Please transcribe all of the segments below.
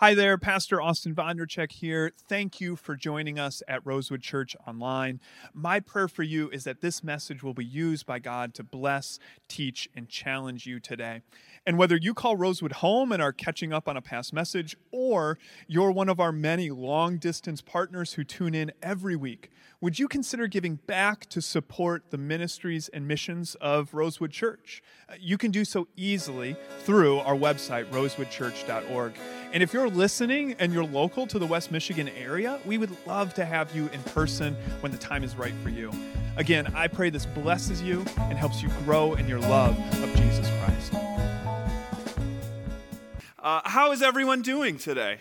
Hi there, Pastor Austin Vondercheck here. Thank you for joining us at Rosewood Church Online. My prayer for you is that this message will be used by God to bless, teach, and challenge you today. And whether you call Rosewood home and are catching up on a past message, or you're one of our many long distance partners who tune in every week, would you consider giving back to support the ministries and missions of Rosewood Church? Uh, you can do so easily through our website, rosewoodchurch.org. And if you're listening and you're local to the West Michigan area, we would love to have you in person when the time is right for you. Again, I pray this blesses you and helps you grow in your love of Jesus Christ. Uh, how is everyone doing today?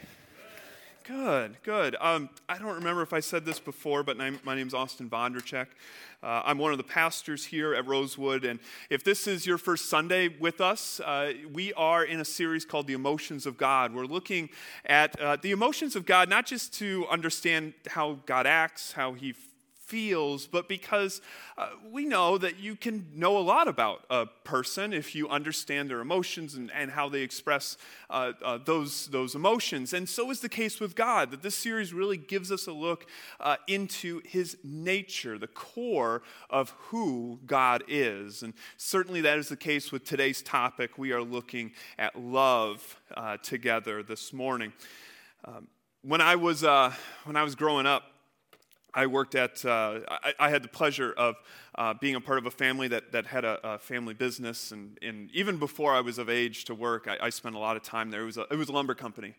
Good, good. Um, I don't remember if I said this before, but my, my name is Austin Vondercheck. Uh, I'm one of the pastors here at Rosewood, and if this is your first Sunday with us, uh, we are in a series called The Emotions of God. We're looking at uh, the emotions of God, not just to understand how God acts, how He feels, but because uh, we know that you can know a lot about a person if you understand their emotions and, and how they express uh, uh, those, those emotions. And so is the case with God, that this series really gives us a look uh, into his nature, the core of who God is. And certainly that is the case with today's topic. We are looking at love uh, together this morning. Um, when I was uh, when I was growing up, I worked at, uh, I, I, had the pleasure of uh, being a part of a family that, that had a, a family business. And, and, even before I was of age to work, I, I spent a lot of time there. It was a, it was a lumber company.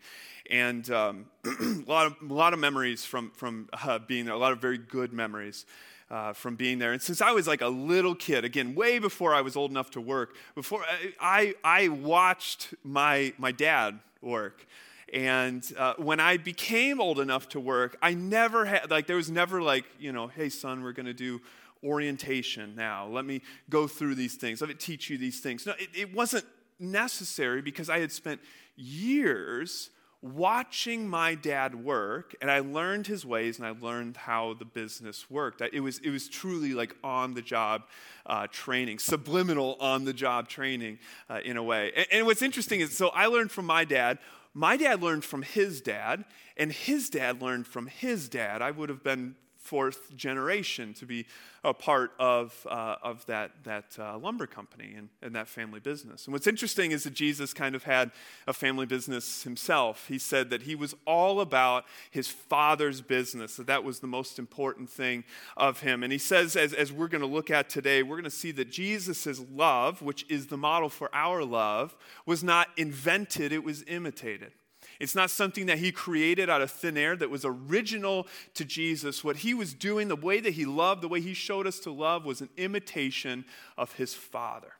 And um, a, lot of, a lot of memories from, from uh, being there, a lot of very good memories. Uh, from being there. And since I was like a little kid, again, way before I was old enough to work, before I, I watched my, my dad work. And uh, when I became old enough to work, I never had, like, there was never like, you know, hey, son, we're going to do orientation now. Let me go through these things. Let me teach you these things. No, it, it wasn't necessary because I had spent years watching my dad work and I learned his ways and I learned how the business worked. It was, it was truly like on the job uh, training, subliminal on the job training uh, in a way. And, and what's interesting is so I learned from my dad my dad learned from his dad, and his dad learned from his dad. I would have been fourth generation to be a part of, uh, of that, that uh, lumber company and, and that family business. And what's interesting is that Jesus kind of had a family business himself. He said that he was all about his father's business, that that was the most important thing of him. And he says, as, as we're going to look at today, we're going to see that Jesus' love, which is the model for our love, was not invented, it was imitated. It's not something that he created out of thin air that was original to Jesus. What he was doing, the way that he loved, the way he showed us to love, was an imitation of his Father.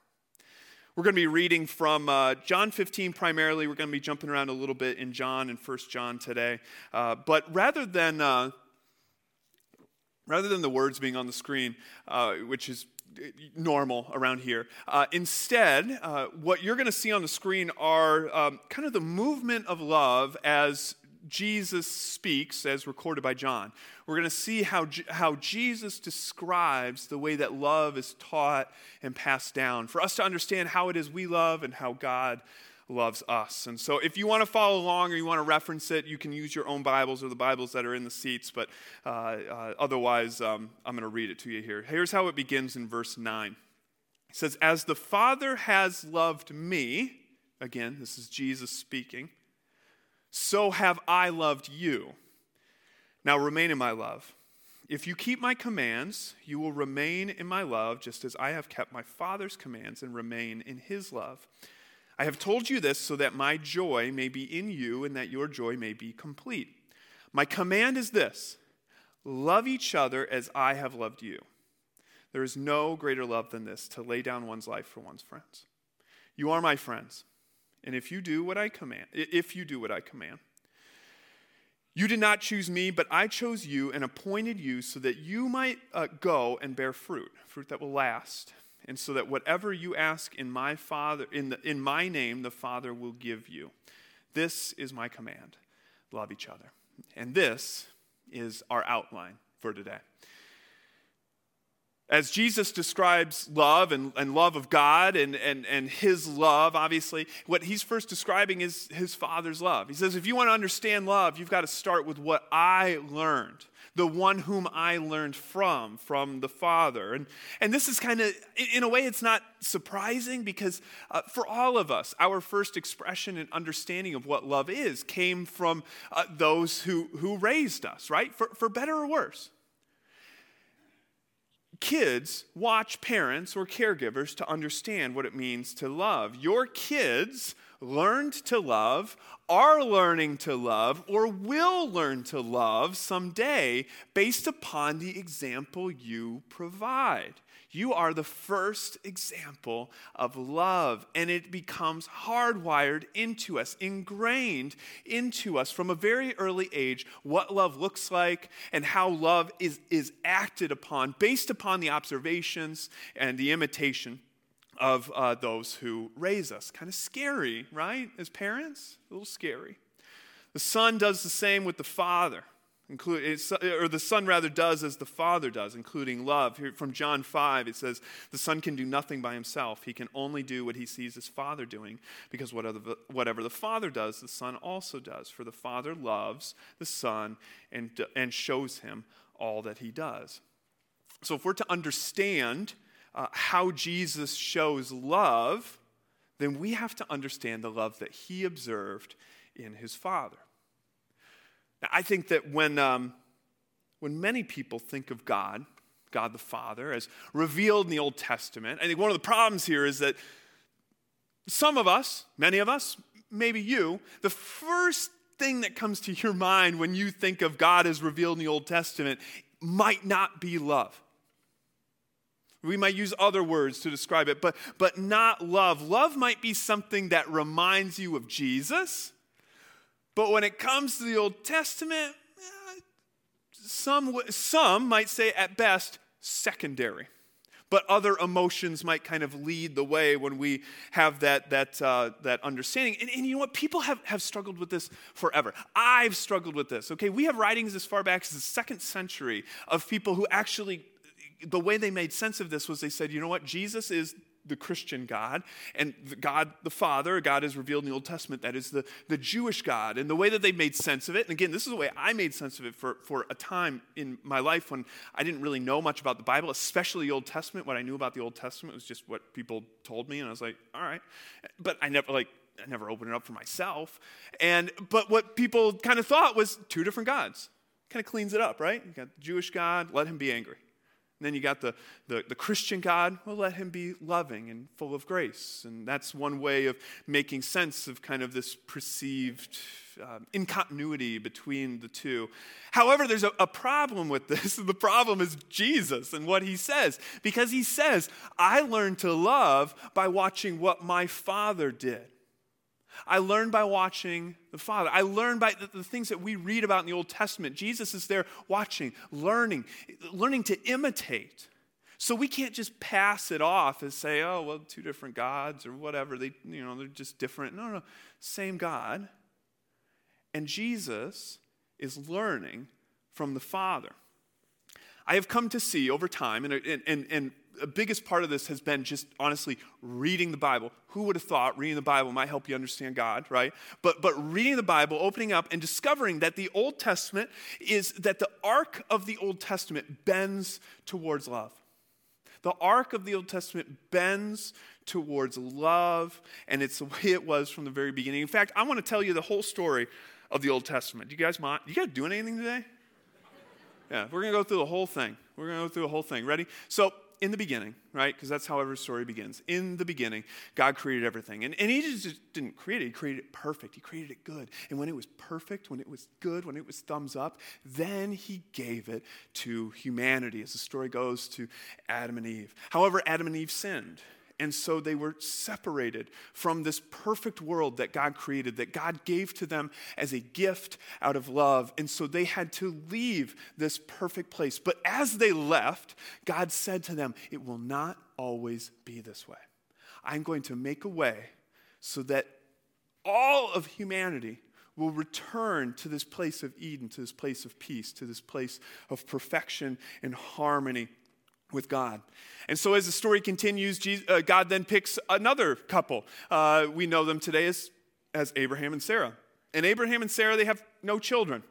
We're going to be reading from uh, John 15 primarily. We're going to be jumping around a little bit in John and 1 John today. Uh, but rather than, uh, rather than the words being on the screen, uh, which is normal around here. Uh, instead, uh, what you're going to see on the screen are um, kind of the movement of love as Jesus speaks, as recorded by John. We're going to see how, how Jesus describes the way that love is taught and passed down for us to understand how it is we love and how God loves us. And so, if you want to follow along or you want to reference it, you can use your own Bibles or the Bibles that are in the seats. But uh, uh, otherwise, um, I'm going to read it to you here. Here's how it begins in verse 9 It says, As the Father has loved me, again, this is Jesus speaking, so have I loved you. Now remain in my love. If you keep my commands, you will remain in my love, just as I have kept my Father's commands and remain in his love. I have told you this so that my joy may be in you and that your joy may be complete. My command is this love each other as I have loved you. There is no greater love than this to lay down one's life for one's friends. You are my friends, and if you do what I command, if you do what I command, you did not choose me, but I chose you and appointed you so that you might uh, go and bear fruit, fruit that will last and so that whatever you ask in my father in, the, in my name the father will give you. This is my command. Love each other. And this is our outline for today As Jesus describes love and, and love of God and, and, and his love, obviously, what he's first describing is his Father's love. He says, if you want to understand love, you've got to start with what I learned, the one whom I learned from, from the Father. And, and this is kind of, in a way, it's not surprising because uh, for all of us, our first expression and understanding of what love is came from uh, those who, who raised us, right? For, for better or worse kids watch parents or caregivers to understand what it means to love. Your kids learned to love, are learning to love, or will learn to love someday based upon the example you provide. You are the first example of love, and it becomes hardwired into us, ingrained into us from a very early age what love looks like and how love is, is acted upon based upon the observations and the imitation of uh, those who raise us. Kind of scary, right? As parents, a little scary. The son does the same with the father include, or the Son rather does as the Father does, including love. Here from John 5, it says, The Son can do nothing by himself. He can only do what he sees his Father doing, because whatever the, Father does, the Son also does. For the Father loves the Son and, and shows him all that he does. So if we're to understand uh, how Jesus shows love, then we have to understand the love that he observed in his Father. Now, I think that when, um, when many people think of God, God the Father, as revealed in the Old Testament, I think one of the problems here is that some of us, many of us, maybe you, the first thing that comes to your mind when you think of God as revealed in the Old Testament might not be love. We might use other words to describe it, but, but not love. Love might be something that reminds you of Jesus but when it comes to the Old Testament, eh, some, some might say at best secondary. But other emotions might kind of lead the way when we have that, that, uh, that understanding. And, and, you know what? People have, have struggled with this forever. I've struggled with this. Okay, we have writings as far back as the second century of people who actually, the way they made sense of this was they said, you know what? Jesus is the Christian God, and God the Father, God is revealed in the Old Testament, that is the, the Jewish God. And the way that they made sense of it, and again, this is the way I made sense of it for, for a time in my life when I didn't really know much about the Bible, especially the Old Testament. What I knew about the Old Testament was just what people told me, and I was like, all right. But I never, like, I never opened it up for myself. And, but what people kind of thought was two different gods. Kind of cleans it up, right? You got the Jewish God, let him be angry. And then you got the, the, the, Christian God, well, let him be loving and full of grace. And that's one way of making sense of kind of this perceived um, incontinuity between the two. However, there's a, a problem with this. the problem is Jesus and what he says. Because he says, I learned to love by watching what my Father did. I learned by watching the Father. I learned by the, the, things that we read about in the Old Testament. Jesus is there watching, learning, learning to imitate. So we can't just pass it off and say, oh, well, two different gods or whatever. They, you know, they're just different. No, no, same God. And Jesus is learning from the Father. I have come to see over time, and, and, and the biggest part of this has been just honestly reading the Bible. Who would have thought reading the Bible might help you understand God, right? But, but reading the Bible, opening up, and discovering that the Old Testament is that the arc of the Old Testament bends towards love. The arc of the Old Testament bends towards love, and it's the way it was from the very beginning. In fact, I want to tell you the whole story of the Old Testament. Do you guys mind? You guys doing anything today? Yeah, we're going to go through the whole thing. We're going to go through the whole thing. Ready? So, in the beginning, right? Because that's how every story begins. In the beginning, God created everything. And, and He just didn't create it, He created it perfect. He created it good. And when it was perfect, when it was good, when it was thumbs up, then He gave it to humanity, as the story goes to Adam and Eve. However, Adam and Eve sinned. And so they were separated from this perfect world that God created, that God gave to them as a gift out of love. And so they had to leave this perfect place. But as they left, God said to them, It will not always be this way. I'm going to make a way so that all of humanity will return to this place of Eden, to this place of peace, to this place of perfection and harmony with God. And so, as the story continues, Jesus, uh, God then picks another couple. Uh, we know them today as, as Abraham and Sarah. And Abraham and Sarah, they have no children,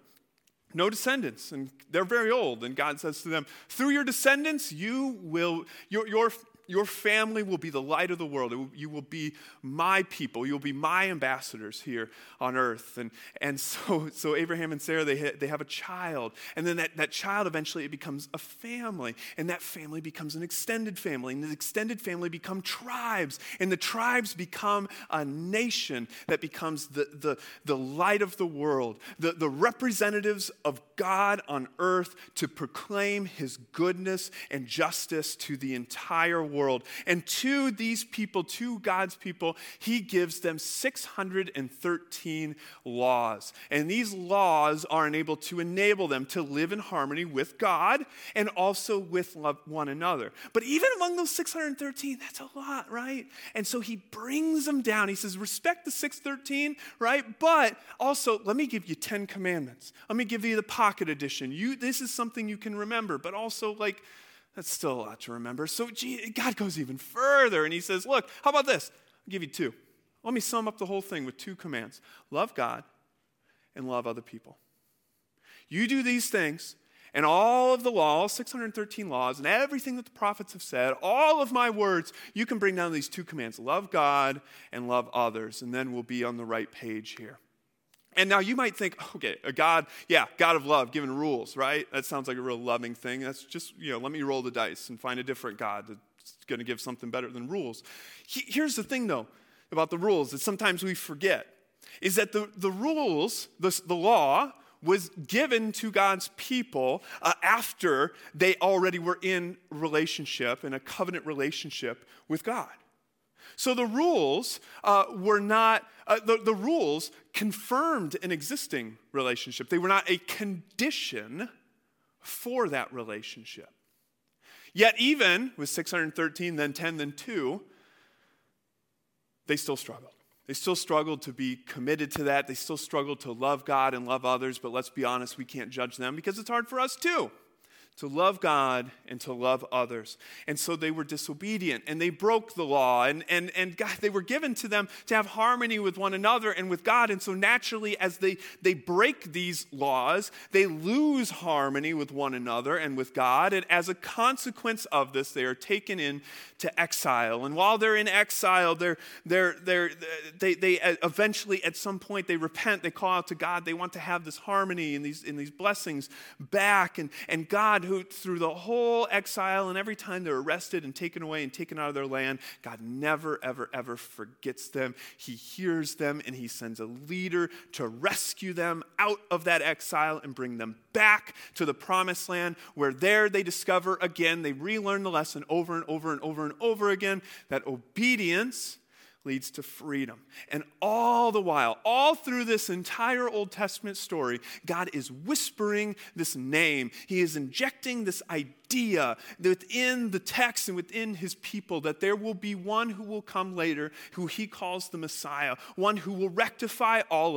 no descendants, and they're very old. And God says to them, Through your descendants, you will, your, your your family will be the light of the world. you will be my people. You'll be my ambassadors here on earth. And, and so, so Abraham and Sarah, they, they have a child. And then that, that child eventually it becomes a family. And that family becomes an extended family. And the extended family become tribes. And the tribes become a nation that becomes the, the, the light of the world, the, the representatives of God on earth to proclaim his goodness and justice to the entire world world. And to these people, to God's people, he gives them 613 laws. And these laws are enabled to enable them to live in harmony with God and also with one another. But even among those 613, that's a lot, right? And so he brings them down. He says, respect the 613, right? But also, let me give you 10 commandments. Let me give you the pocket edition. You, this is something you can remember, but also, like, that's still a lot to remember. So God goes even further and he says, Look, how about this? I'll give you two. Let me sum up the whole thing with two commands love God and love other people. You do these things, and all of the laws, 613 laws, and everything that the prophets have said, all of my words, you can bring down these two commands love God and love others, and then we'll be on the right page here. And now you might think, okay, a God, yeah, God of love, given rules, right? That sounds like a real loving thing. That's just, you know, let me roll the dice and find a different God that's going to give something better than rules. Here's the thing, though, about the rules that sometimes we forget is that the, the rules, the, the law, was given to God's people uh, after they already were in relationship, in a covenant relationship with God. So the rules uh, were not, uh, the, the rules confirmed an existing relationship. They were not a condition for that relationship. Yet, even with 613, then 10, then 2, they still struggled. They still struggled to be committed to that. They still struggled to love God and love others, but let's be honest, we can't judge them because it's hard for us too to love God and to love others. And so they were disobedient and they broke the law. And, and, and God, they were given to them to have harmony with one another and with God. And so naturally, as they, they break these laws, they lose harmony with one another and with God. And as a consequence of this, they are taken into exile. And while they're in exile, they're, they're, they're, they, they uh, eventually, at some point, they repent, they call out to God. They want to have this harmony and these, and these blessings back. And, and God, who through the whole exile and every time they're arrested and taken away and taken out of their land, God never, ever, ever forgets them. He hears them and He sends a leader to rescue them out of that exile and bring them back to the promised land, where there they discover again, they relearn the lesson over and over and over and over again that obedience leads to freedom. And all the while, all through this entire Old Testament story, God is whispering this name. He is injecting this idea within the text and within his people that there will be one who will come later, who he calls the Messiah, one who will rectify all of